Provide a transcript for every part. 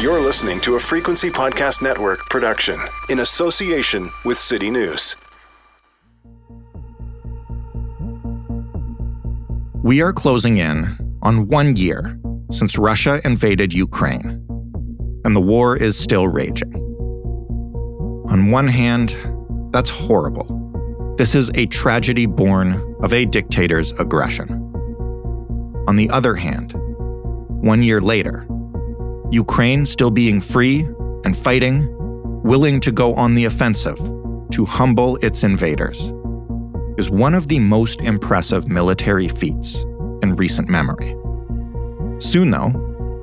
You're listening to a Frequency Podcast Network production in association with City News. We are closing in on one year since Russia invaded Ukraine, and the war is still raging. On one hand, that's horrible. This is a tragedy born of a dictator's aggression. On the other hand, one year later, Ukraine still being free and fighting, willing to go on the offensive to humble its invaders, is one of the most impressive military feats in recent memory. Soon, though,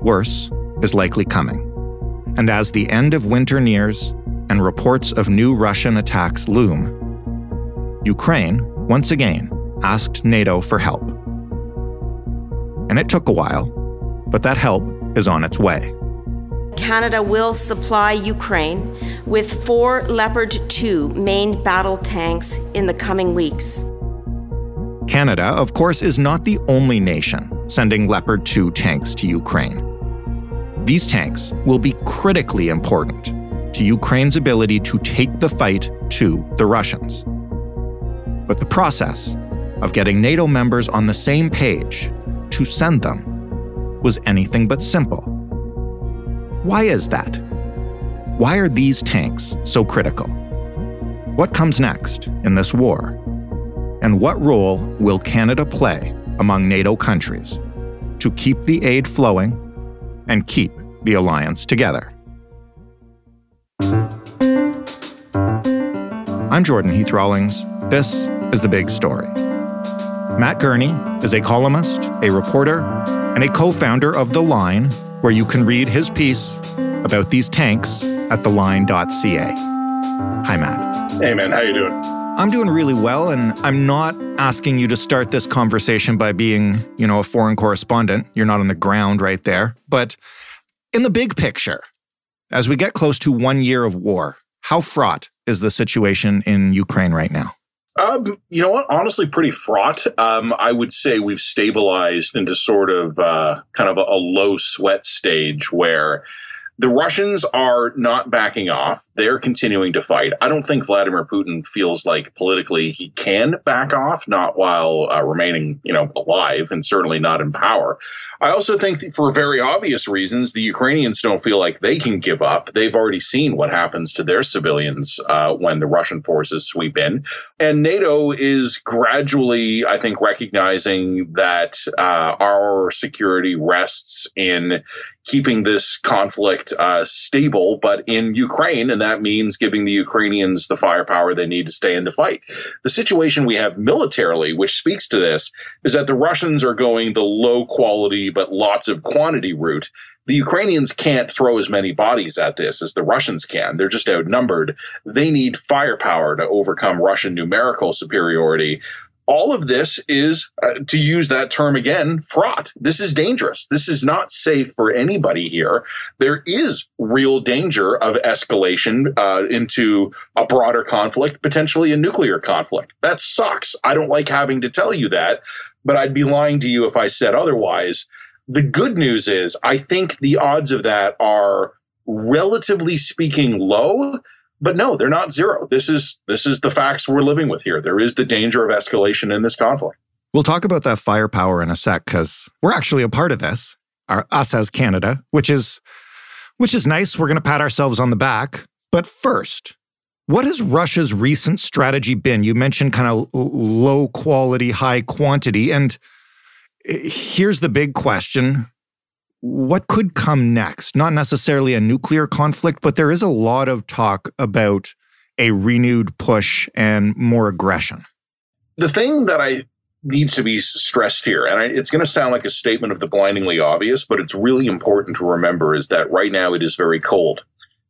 worse is likely coming. And as the end of winter nears and reports of new Russian attacks loom, Ukraine, once again, asked NATO for help. And it took a while, but that help is on its way. Canada will supply Ukraine with four Leopard 2 main battle tanks in the coming weeks. Canada, of course, is not the only nation sending Leopard 2 tanks to Ukraine. These tanks will be critically important to Ukraine's ability to take the fight to the Russians. But the process of getting NATO members on the same page to send them was anything but simple. Why is that? Why are these tanks so critical? What comes next in this war? And what role will Canada play among NATO countries to keep the aid flowing and keep the alliance together? I'm Jordan Heath Rawlings. This is The Big Story. Matt Gurney is a columnist, a reporter, and a co founder of The Line, where you can read his piece about these tanks at theline.ca. Hi, Matt. Hey, man. How you doing? I'm doing really well, and I'm not asking you to start this conversation by being, you know, a foreign correspondent. You're not on the ground right there. But in the big picture, as we get close to one year of war, how fraught is the situation in Ukraine right now? Um, you know what? Honestly, pretty fraught. Um, I would say we've stabilized into sort of uh, kind of a, a low sweat stage where the Russians are not backing off. They're continuing to fight. I don't think Vladimir Putin feels like politically he can back off, not while uh, remaining, you know, alive and certainly not in power. I also think for very obvious reasons, the Ukrainians don't feel like they can give up. They've already seen what happens to their civilians uh, when the Russian forces sweep in. And NATO is gradually, I think, recognizing that uh, our security rests in keeping this conflict uh, stable, but in Ukraine, and that means giving the Ukrainians the firepower they need to stay in the fight. The situation we have militarily, which speaks to this, is that the Russians are going the low quality but lots of quantity route. The Ukrainians can't throw as many bodies at this as the Russians can. They're just outnumbered. They need firepower to overcome Russian numerical superiority all of this is, uh, to use that term again, fraught. This is dangerous. This is not safe for anybody here. There is real danger of escalation uh, into a broader conflict, potentially a nuclear conflict. That sucks. I don't like having to tell you that, but I'd be lying to you if I said otherwise. The good news is, I think the odds of that are relatively speaking low but no, they're not zero. This is this is the facts we're living with here. There is the danger of escalation in this conflict. We'll talk about that firepower in a sec because we're actually a part of this. Our us as Canada, which is which is nice. We're going to pat ourselves on the back. But first, what has Russia's recent strategy been? You mentioned kind of low quality, high quantity. And eh, here's the big question what could come next? Not necessarily a nuclear conflict, but there is a lot of talk about a renewed push and more aggression. The thing that I needs to be stressed here, and I, it's going to sound like a statement of the blindingly obvious, but it's really important to remember is that right now it is very cold.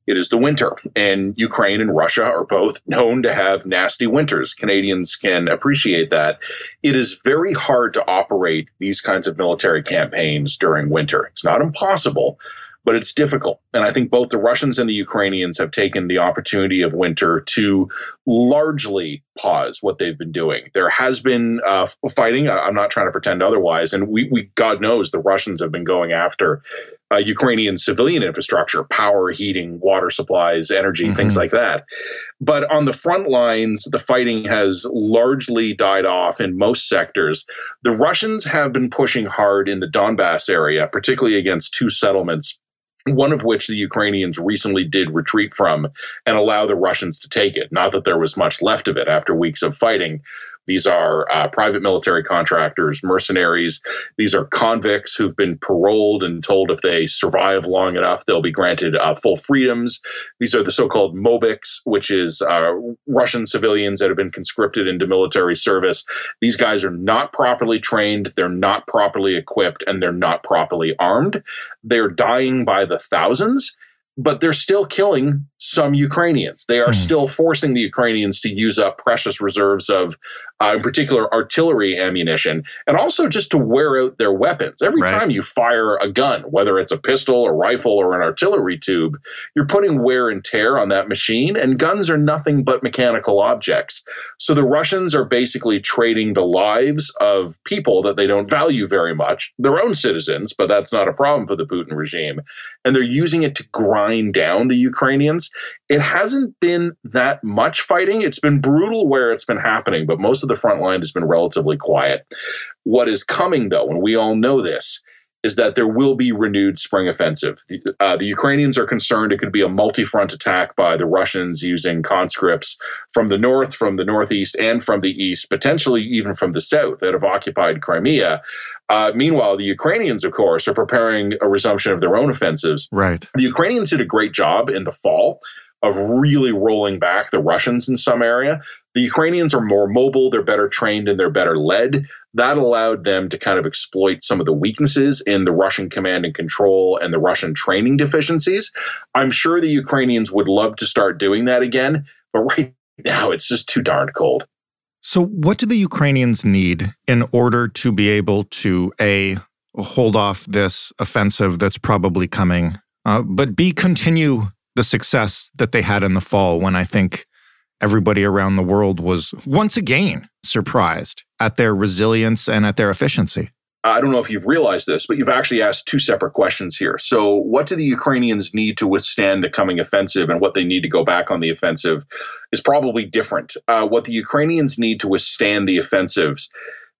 It is the winter, and Ukraine and Russia are both known to have nasty winters. Canadians can appreciate that. It is very hard to operate these kinds of military campaigns during winter. It's not impossible, but it's difficult. And I think both the Russians and the Ukrainians have taken the opportunity of winter to largely pause what they've been doing. There has been uh, fighting. I'm not trying to pretend otherwise. And we, we, God knows, the Russians have been going after uh, Ukrainian civilian infrastructure, power, heating, water supplies, energy, mm-hmm. things like that. But on the front lines, the fighting has largely died off in most sectors. The Russians have been pushing hard in the Donbass area, particularly against two settlements one of which the Ukrainians recently did retreat from and allow the Russians to take it. Not that there was much left of it after weeks of fighting, these are uh, private military contractors, mercenaries. These are convicts who've been paroled and told if they survive long enough, they'll be granted uh, full freedoms. These are the so called Mobiks, which is uh, Russian civilians that have been conscripted into military service. These guys are not properly trained, they're not properly equipped, and they're not properly armed. They're dying by the thousands but they're still killing some Ukrainians. They are hmm. still forcing the Ukrainians to use up precious reserves of, uh, in particular, artillery ammunition, and also just to wear out their weapons. Every right. time you fire a gun, whether it's a pistol, a rifle, or an artillery tube, you're putting wear and tear on that machine, and guns are nothing but mechanical objects. So the Russians are basically trading the lives of people that they don't value very much, their own citizens, but that's not a problem for the Putin regime, and they're using it to grind down the Ukrainians. It hasn't been that much fighting. It's been brutal where it's been happening, but most of the front line has been relatively quiet. What is coming, though, and we all know this, is that there will be renewed spring offensive. The, uh, the, Ukrainians are concerned it could be a multi-front attack by the Russians using conscripts from the north, from the northeast, and from the east, potentially even from the south that have occupied Crimea. Uh, meanwhile, the Ukrainians, of course, are preparing a resumption of their own offensives. Right. The Ukrainians did a great job in the fall of really rolling back the Russians in some area. The Ukrainians are more mobile, they're better trained, and they're better led. That allowed them to kind of exploit some of the weaknesses in the Russian command and control and the Russian training deficiencies. I'm sure the Ukrainians would love to start doing that again, but right now it's just too darn cold. So, what do the Ukrainians need in order to be able to A, hold off this offensive that's probably coming, uh, but B, continue the success that they had in the fall when I think everybody around the world was once again surprised at their resilience and at their efficiency? I don't know if you've realized this, but you've actually asked two separate questions here. So, what do the Ukrainians need to withstand the coming offensive and what they need to go back on the offensive is probably different. Uh, what the Ukrainians need to withstand the offensives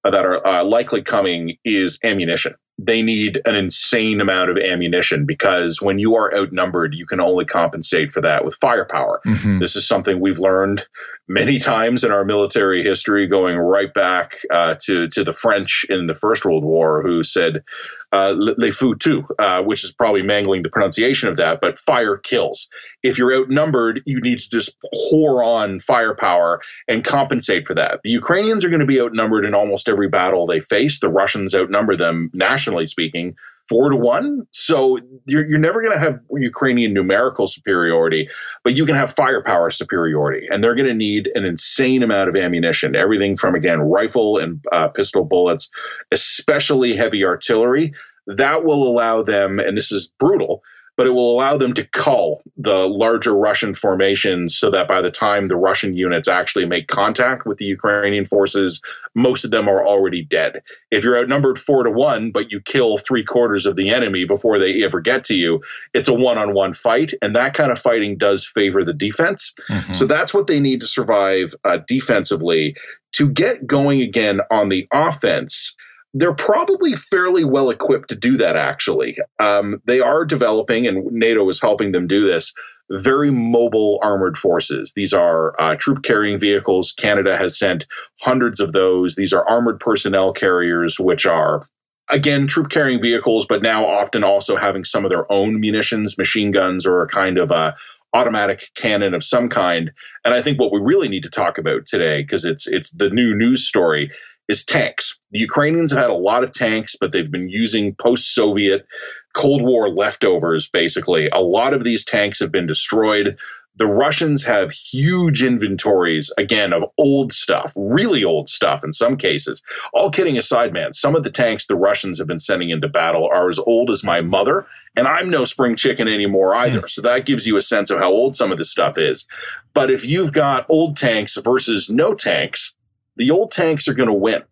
that are uh, likely coming is ammunition. They need an insane amount of ammunition because when you are outnumbered, you can only compensate for that with firepower. Mm-hmm. This is something we've learned many times in our military history, going right back uh, to to the French in the First World War, who said uh, "les fous too," uh, which is probably mangling the pronunciation of that, but fire kills. If you're outnumbered, you need to just pour on firepower and compensate for that. The Ukrainians are going to be outnumbered in almost every battle they face. The Russians outnumber them, nationally speaking, four to one. So you're, you're never going to have Ukrainian numerical superiority, but you can have firepower superiority. And they're going to need an insane amount of ammunition, everything from, again, rifle and uh, pistol bullets, especially heavy artillery. That will allow them, and this is brutal, but it will allow them to cull the larger Russian formations so that by the time the Russian units actually make contact with the Ukrainian forces, most of them are already dead. If you're outnumbered four to one, but you kill three quarters of the enemy before they ever get to you, it's a one on one fight. And that kind of fighting does favor the defense. Mm-hmm. So that's what they need to survive uh, defensively. To get going again on the offense, they're probably fairly well equipped to do that, actually. Um, they are developing, and NATO is helping them do this, very mobile armored forces. These are uh, troop carrying vehicles. Canada has sent hundreds of those. These are armored personnel carriers, which are again troop carrying vehicles but now often also having some of their own munitions machine guns or a kind of a automatic cannon of some kind and i think what we really need to talk about today because it's it's the new news story is tanks. The Ukrainians have had a lot of tanks, but they've been using post Soviet Cold War leftovers, basically. A lot of these tanks have been destroyed. The Russians have huge inventories, again, of old stuff, really old stuff in some cases. All kidding aside, man, some of the tanks the Russians have been sending into battle are as old as my mother, and I'm no spring chicken anymore hmm. either. So that gives you a sense of how old some of this stuff is. But if you've got old tanks versus no tanks, the old tanks are going to win.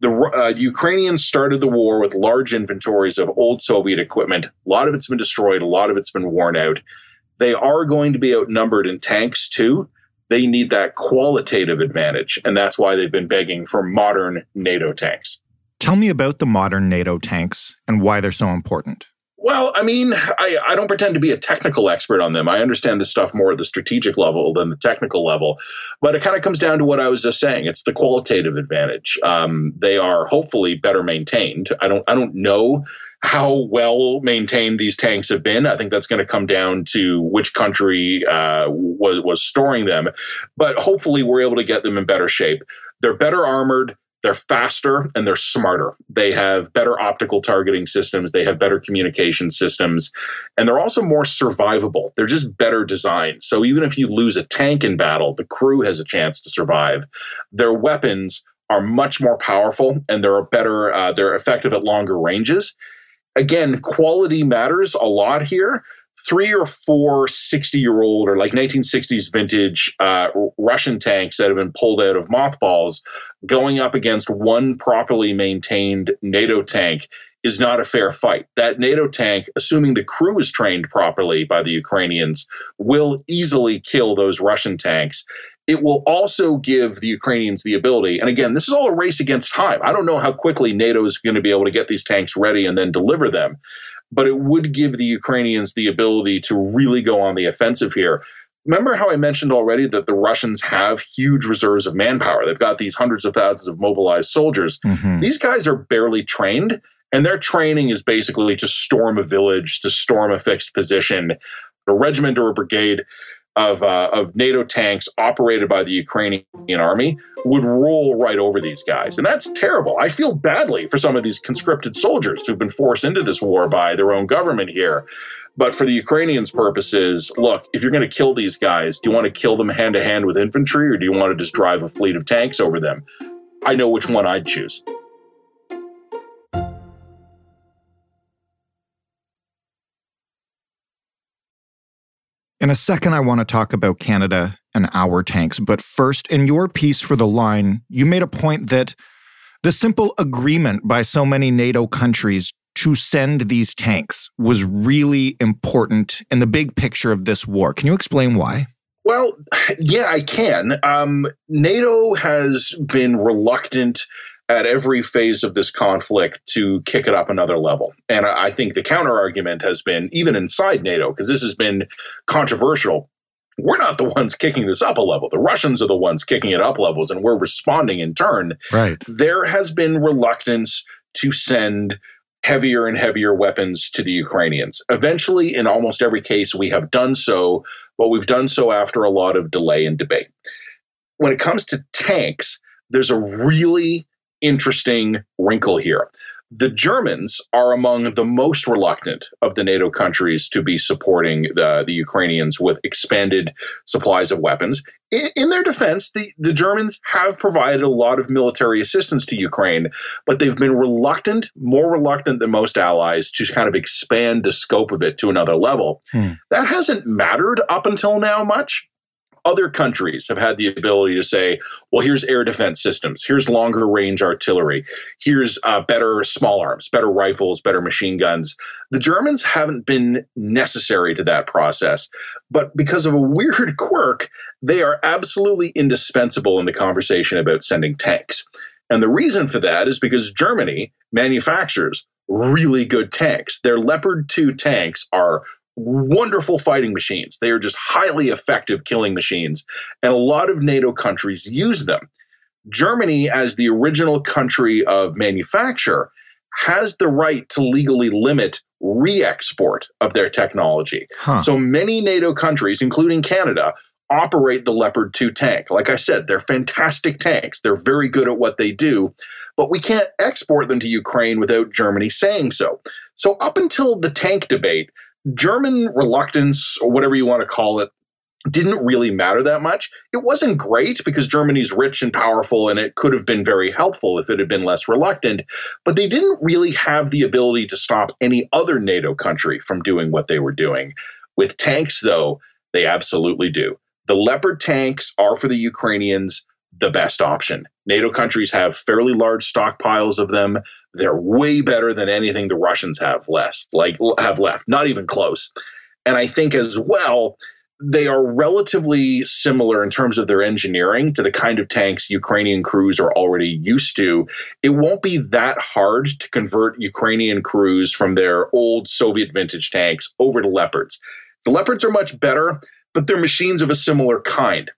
The, uh, the Ukrainians started the war with large inventories of old Soviet equipment. A lot of it's been destroyed, a lot of it's been worn out. They are going to be outnumbered in tanks too. They need that qualitative advantage, and that's why they've been begging for modern NATO tanks. Tell me about the modern NATO tanks and why they're so important. Well, I mean, I, I don't pretend to be a technical expert on them. I understand this stuff more at the strategic level than the technical level. But it kind of comes down to what I was just saying. It's the qualitative advantage. Um, they are hopefully better maintained. I don't I don't know how well maintained these tanks have been. I think that's going to come down to which country uh, was was storing them. But hopefully, we're able to get them in better shape. They're better armored. They're faster and they're smarter. They have better optical targeting systems. They have better communication systems. And they're also more survivable. They're just better designed. So even if you lose a tank in battle, the crew has a chance to survive. Their weapons are much more powerful and they're better, uh, they're effective at longer ranges. Again, quality matters a lot here three or four 60 year old or like 1960s vintage uh, Russian tanks that have been pulled out of mothballs going up against one properly maintained NATO tank is not a fair fight. That NATO tank, assuming the crew is trained properly by the Ukrainians, will easily kill those Russian tanks. It will also give the Ukrainians the ability, and again, this is all a race against time. I don't know how quickly NATO is going to be able to get these tanks ready and then deliver them but it would give the Ukrainians the ability to really go on the offensive here. Remember how I mentioned already that the Russians have huge reserves of manpower? They've got these hundreds of thousands of mobilized soldiers. Mm-hmm. These guys are barely trained, and their training is basically to storm a village, to storm a fixed position. A regiment or a brigade of, uh, of NATO tanks operated by the Ukrainian army would roll right over these guys. And that's terrible. I feel badly for some of these conscripted soldiers who've been forced into this war by their own government here. But for the Ukrainians' purposes, look, if you're going to kill these guys, do you want to kill them hand to hand with infantry or do you want to just drive a fleet of tanks over them? I know which one I'd choose. In a second, I want to talk about Canada and our tanks. But first, in your piece for The Line, you made a point that the simple agreement by so many NATO countries to send these tanks was really important in the big picture of this war. Can you explain why? Well, yeah, I can. Um, NATO has been reluctant at every phase of this conflict to kick it up another level. And I think the counter argument has been, even inside NATO, because this has been controversial, we're not the ones kicking this up a level. The Russians are the ones kicking it up levels, and we're responding in turn. Right. There has been reluctance to send heavier and heavier weapons to the Ukrainians. Eventually, in almost every case, we have done so, but we've done so after a lot of delay and debate. When it comes to tanks, there's a really interesting wrinkle here. The Germans are among the most reluctant of the NATO countries to be supporting the, the Ukrainians with expanded supplies of weapons. In, in, their defense, the, the Germans have provided a lot of military assistance to Ukraine, but they've been reluctant, more reluctant than most allies, to kind of expand the scope of it to another level. Hmm. That hasn't mattered up until now much other countries have had the ability to say, well, here's air defense systems, here's longer range artillery, here's uh, better small arms, better rifles, better machine guns. The Germans haven't been necessary to that process, but because of a weird quirk, they are absolutely indispensable in the conversation about sending tanks. And the reason for that is because Germany manufactures really good tanks. Their Leopard 2 tanks are wonderful fighting machines. They are just highly effective killing machines. And a lot of NATO countries use them. Germany, as the original country of manufacture, has the right to legally limit re export of their technology. Huh. So many NATO countries, including Canada, operate the Leopard 2 tank. Like I said, they're fantastic tanks. They're very good at what they do, but we can't export them to Ukraine without Germany saying so. So, up until the tank debate, German reluctance, or whatever you want to call it, didn't really matter that much. It wasn't great because Germany's rich and powerful and it could have been very helpful if it had been less reluctant, but they didn't really have the ability to stop any other NATO country from doing what they were doing. With tanks, though, they absolutely do. The Leopard tanks are for the Ukrainians. The best option. NATO countries have fairly large stockpiles of them. They're way better than anything the Russians have left, like have left, not even close. And I think as well, they are relatively similar in terms of their engineering to the kind of tanks Ukrainian crews are already used to. It won't be that hard to convert Ukrainian crews from their old Soviet vintage tanks over to Leopards. The Leopards are much better, but they're machines of a similar kind.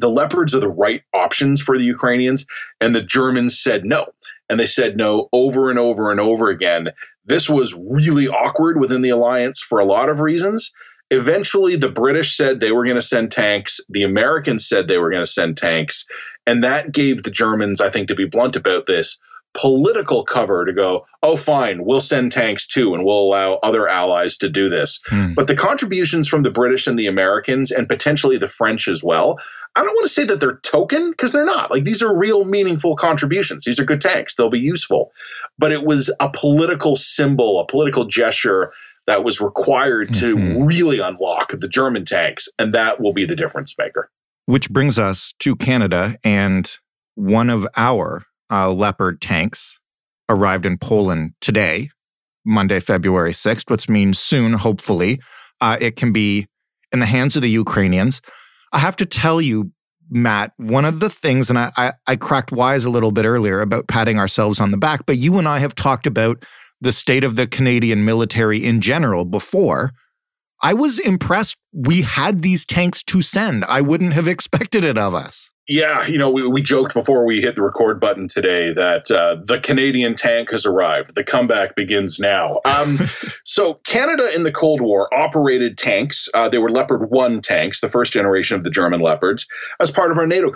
The Leopards are the right options for the Ukrainians, and the Germans said no. And they said no over and over and over again. This was really awkward within the alliance for a lot of reasons. Eventually, the British said they were going to send tanks. The Americans said they were going to send tanks. And that gave the Germans, I think, to be blunt about this, political cover to go, oh, fine, we'll send tanks too, and we'll allow other allies to do this. Hmm. But the contributions from the British and the Americans, and potentially the French as well, I don't want to say that they're token because they're not. Like these are real meaningful contributions. These are good tanks. They'll be useful. But it was a political symbol, a political gesture that was required to mm-hmm. really unlock the German tanks, and that will be the difference maker. Which brings us to Canada, and one of our uh, Leopard tanks arrived in Poland today, Monday, February 6th, which means soon, hopefully, uh, it can be in the hands of the Ukrainians. I have to tell you, Matt, one of the things, and I, I, I cracked wise a little bit earlier about patting ourselves on the back, but you and I have talked about the state of the Canadian military in general before, I was impressed we had these tanks to send. I wouldn't have expected it of us. Yeah, you know, we, we joked before we hit the record button today that uh, the Canadian tank has arrived. The comeback begins now. Um, so, Canada in the Cold War operated tanks. Uh, they were Leopard 1 tanks, the first generation of the German Leopards, as part of our NATO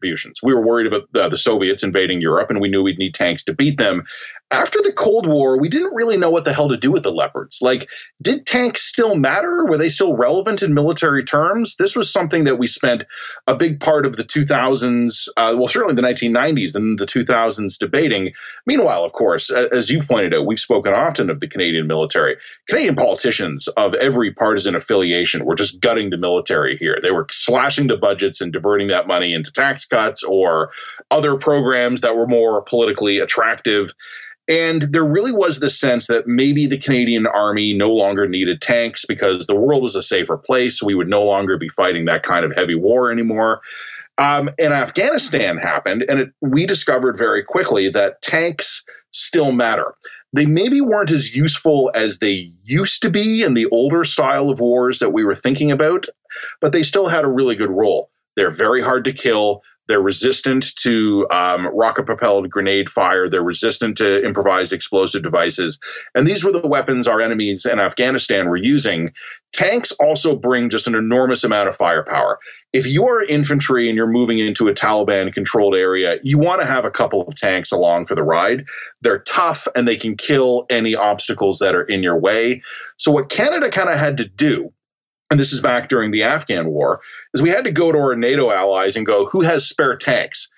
contributions. We were worried about uh, the Soviets invading Europe, and we knew we'd need tanks to beat them after the Cold War, we didn't really know what the hell to do with the Leopards. Like, did tanks still matter? Were they still relevant in military terms? This was something that we spent a big part of the 2000s, uh, well, certainly the 1990s and the 2000s debating. Meanwhile, of course, as you've pointed out, we've spoken often of the Canadian military. Canadian politicians of every partisan affiliation were just gutting the military here. They were slashing the budgets and diverting that money into tax cuts or other programs that were more politically attractive. And there really was this sense that maybe the Canadian Army no longer needed tanks because the world was a safer place. We would no longer be fighting that kind of heavy war anymore. Um, and Afghanistan happened, and it, we discovered very quickly that tanks still matter. They maybe weren't as useful as they used to be in the older style of wars that we were thinking about, but they still had a really good role. They're very hard to kill. They're resistant to um, rocket propelled grenade fire. They're resistant to improvised explosive devices. And these were the weapons our enemies in Afghanistan were using. Tanks also bring just an enormous amount of firepower. If you are infantry and you're moving into a Taliban controlled area, you want to have a couple of tanks along for the ride. They're tough and they can kill any obstacles that are in your way. So, what Canada kind of had to do and this is back during the Afghan war, is we had to go to our NATO allies and go, who has spare tanks?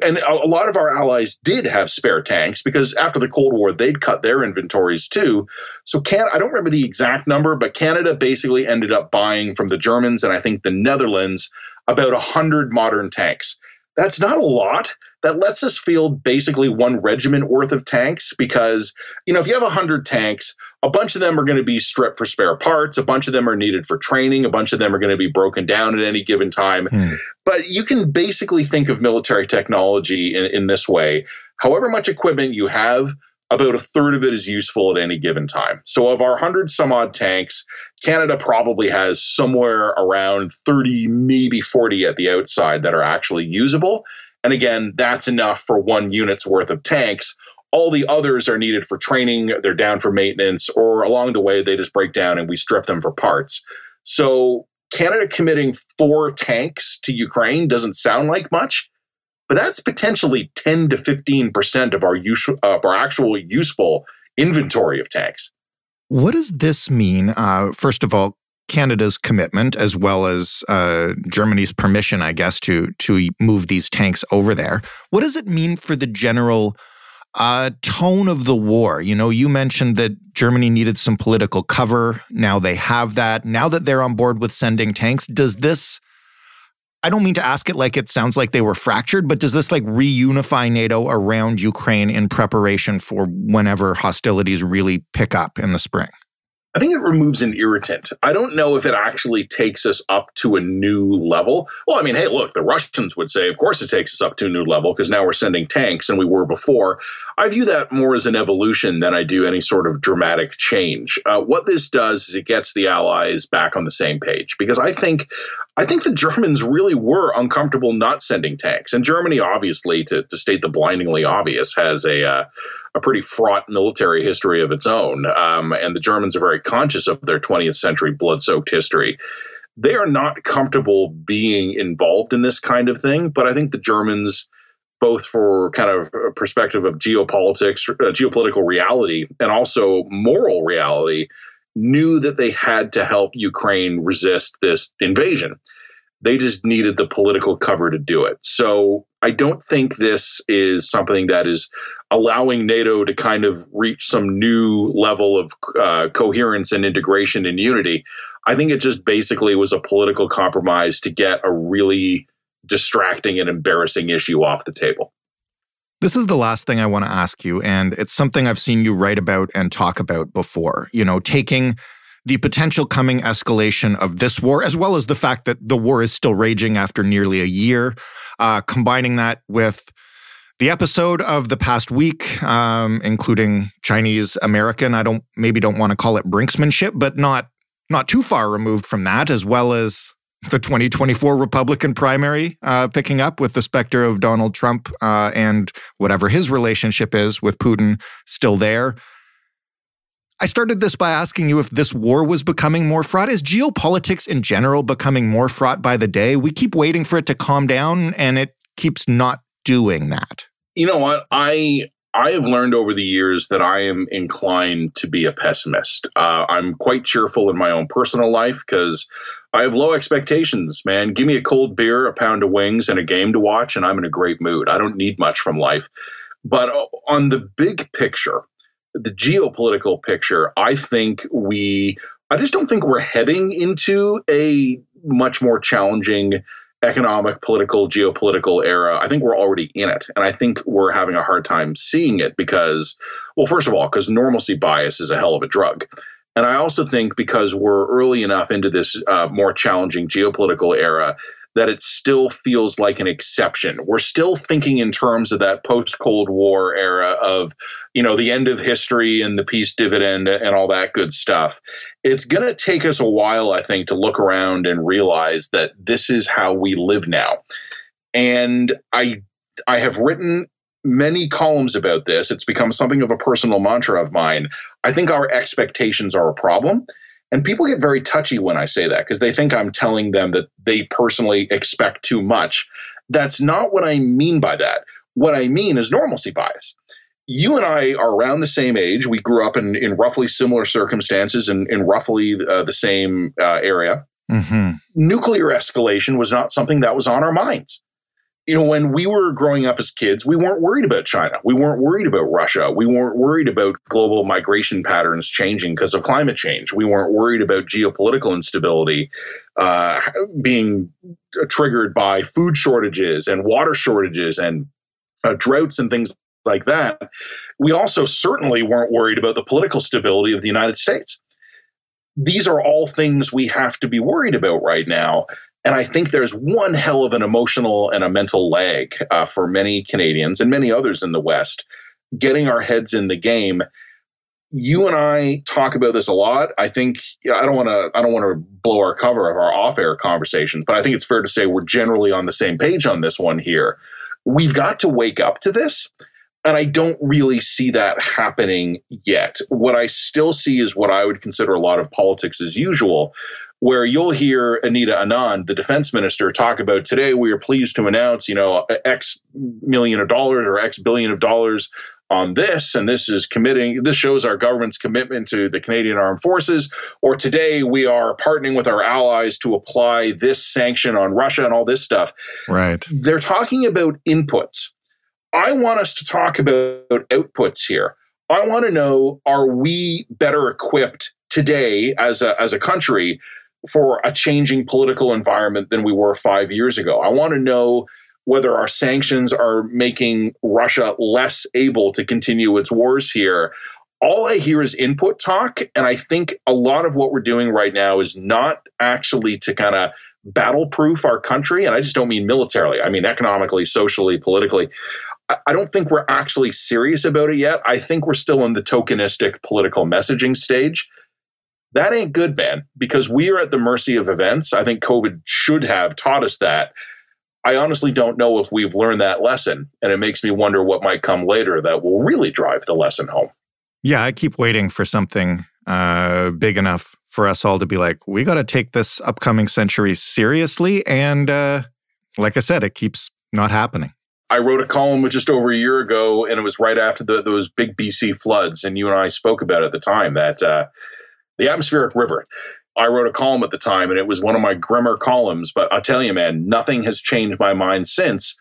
And a lot of our allies did have spare tanks because after the Cold War, they'd cut their inventories too. So, can I don't remember the exact number, but Canada basically ended up buying from the Germans and I think the Netherlands about 100 modern tanks. That's not a lot. That lets us field basically one regiment worth of tanks because, you know, if you have 100 tanks, a bunch of them are going to be stripped for spare parts. A bunch of them are needed for training. A bunch of them are going to be broken down at any given time. Hmm. But you can basically think of military technology in, in this way. However much equipment you have, about a third of it is useful at any given time. So, of our 100 some odd tanks, Canada probably has somewhere around 30, maybe 40 at the outside that are actually usable. And again, that's enough for one unit's worth of tanks all the others are needed for training, they're down for maintenance, or along the way, they just break down and we strip them for parts. So, Canada committing four tanks to Ukraine doesn't sound like much, but that's potentially 10 to 15% of our, use, of our actual useful inventory of tanks. What does this mean? Uh, first of all, Canada's commitment, as well as uh, Germany's permission, I guess, to to move these tanks over there. What does it mean for the general uh, tone of the war. You know, you mentioned that Germany needed some political cover. Now they have that. Now that they're on board with sending tanks, does this I don't mean to ask it like it sounds like they were fractured, but does this like reunify NATO around Ukraine in preparation for whenever hostilities really pick up in the spring? I think it removes an irritant. I don't know if it actually takes us up to a new level. Well, I mean, hey, look, the Russians would say, of course it takes us up to a new level because now we're sending tanks and we were before. I view that more as an evolution than I do any sort of dramatic change. Uh, what this does is it gets the Allies back on the same page because I think I think the Germans really were uncomfortable not sending tanks. And Germany, obviously, to, to state the blindingly obvious, has a uh, a pretty fraught military history of its own. Um, and the Germans are very conscious of their 20th century blood soaked history. They are not comfortable being involved in this kind of thing, but I think the Germans, both for kind of a perspective of geopolitics, uh, geopolitical reality, and also moral reality, knew that they had to help Ukraine resist this invasion. They just needed the political cover to do it. So I don't think this is something that is allowing NATO to kind of reach some new level of uh, coherence and integration and unity. I think it just basically was a political compromise to get a really distracting and embarrassing issue off the table. This is the last thing I want to ask you, and it's something I've seen you write about and talk about before. You know, taking the potential coming escalation of this war, as well as the fact that the war is still raging after nearly a year, uh, combining that with the episode of the past week, um, including Chinese American. I don't maybe don't want to call it brinksmanship, but not not too far removed from that, as well as the 2024 Republican primary uh, picking up with the specter of Donald Trump uh, and whatever his relationship is with Putin still there. I started this by asking you if this war was becoming more fraught. Is geopolitics in general becoming more fraught by the day? We keep waiting for it to calm down and it keeps not doing that. You know what? I I have learned over the years that I am inclined to be a pessimist. Uh, I'm quite cheerful in my own personal life because I have low expectations, man. Give me a cold beer, a pound of wings, and a game to watch, and I'm in a great mood. I don't need much from life. But uh, on the big picture, the geopolitical picture, I think we, I just don't think we're heading into a much more challenging economic, political, geopolitical era. I think we're already in it. And I think we're having a hard time seeing it because, well, first of all, because normalcy bias is a hell of a drug. And I also think because we're early enough into this uh, more challenging geopolitical era that it still feels like an exception. We're still thinking in terms of that post Cold War era of, you know, the end of history and the peace dividend and all that good stuff. It's going to take us a while, I think, to look around and realize that this is how we live now. And I I have written many columns about this. It's become something of a personal mantra of mine. I think our expectations are a problem. And people get very touchy when I say that because they think I'm telling them that they personally expect too much. That's not what I mean by that. What I mean is normalcy bias. You and I are around the same age. We grew up in, in roughly similar circumstances in, in roughly uh, the same uh, area. Mm-hmm. Nuclear escalation was not something that was on our minds you know, when we were growing up as kids, we weren't worried about China. We weren't worried about Russia. We weren't worried about global migration patterns changing because of climate change. We weren't worried about geopolitical instability uh, being triggered by food shortages and water shortages and uh, droughts and things like that. We also certainly weren't worried about the political stability of the United States. These are all things we have to be worried about right now. And I think there's one hell of an emotional and a mental lag uh, for many Canadians and many others in the West getting our heads in the game. You and I talk about this a lot. I think I don't want to I don't want to blow our cover of our off-air conversations, but I think it's fair to say we're generally on the same page on this one here. We've got to wake up to this. And I don't really see that happening yet. What I still see is what I would consider a lot of politics as usual, where you'll hear Anita Anand, the defense minister, talk about today we are pleased to announce, you know, X million of dollars or X billion of dollars on this, and this is committing, this shows our government's commitment to the Canadian Armed Forces. Or today we are partnering with our allies to apply this sanction on Russia and all this stuff. Right. They're talking about inputs. I want us to talk about outputs here. I want to know are we better equipped today as a, as a country for a changing political environment than we were five years ago. I want to know whether our sanctions are making Russia less able to continue its wars here. All I hear is input talk. And I think a lot of what we're doing right now is not actually to kind of battle proof our country. And I just don't mean militarily, I mean economically, socially, politically. I don't think we're actually serious about it yet. I think we're still in the tokenistic political messaging stage. That ain't good, man, because we are at the mercy of events. I think COVID should have taught us that. I honestly don't know if we've learned that lesson. And it makes me wonder what might come later that will really drive the lesson home. Yeah, I keep waiting for something uh, big enough for us all to be like, we got to take this upcoming century seriously. And uh, like I said, it keeps not happening. I wrote a column just over a year ago, and it was right after the, those big BC floods. And you and I spoke about at the time that uh, the atmospheric river. I wrote a column at the time, and it was one of my grimmer columns. But I'll tell you, man, nothing has changed my mind since.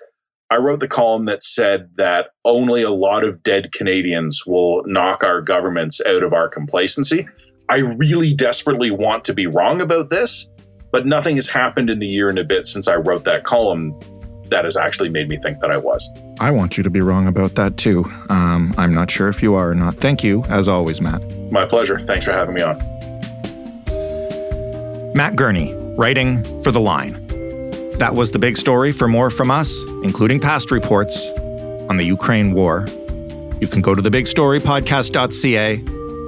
I wrote the column that said that only a lot of dead Canadians will knock our governments out of our complacency. I really desperately want to be wrong about this, but nothing has happened in the year and a bit since I wrote that column that has actually made me think that I was. I want you to be wrong about that too. Um, I'm not sure if you are or not. Thank you, as always, Matt. My pleasure. Thanks for having me on. Matt Gurney, writing for The Line. That was the big story for more from us, including past reports on the Ukraine war. You can go to thebigstorypodcast.ca.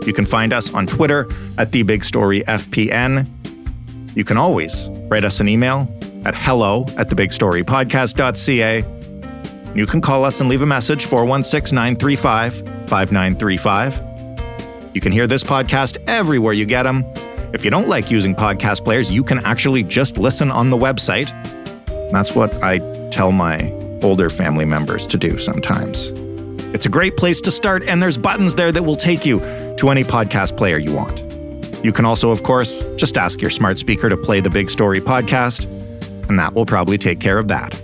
You can find us on Twitter at thebigstoryfpn. You can always write us an email at hello at thebigstorypodcast.ca. You can call us and leave a message 416 935 5935. You can hear this podcast everywhere you get them. If you don't like using podcast players, you can actually just listen on the website. That's what I tell my older family members to do sometimes. It's a great place to start, and there's buttons there that will take you to any podcast player you want. You can also, of course, just ask your smart speaker to play the Big Story podcast and that will probably take care of that.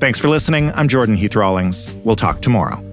Thanks for listening. I'm Jordan Heath Rawlings. We'll talk tomorrow.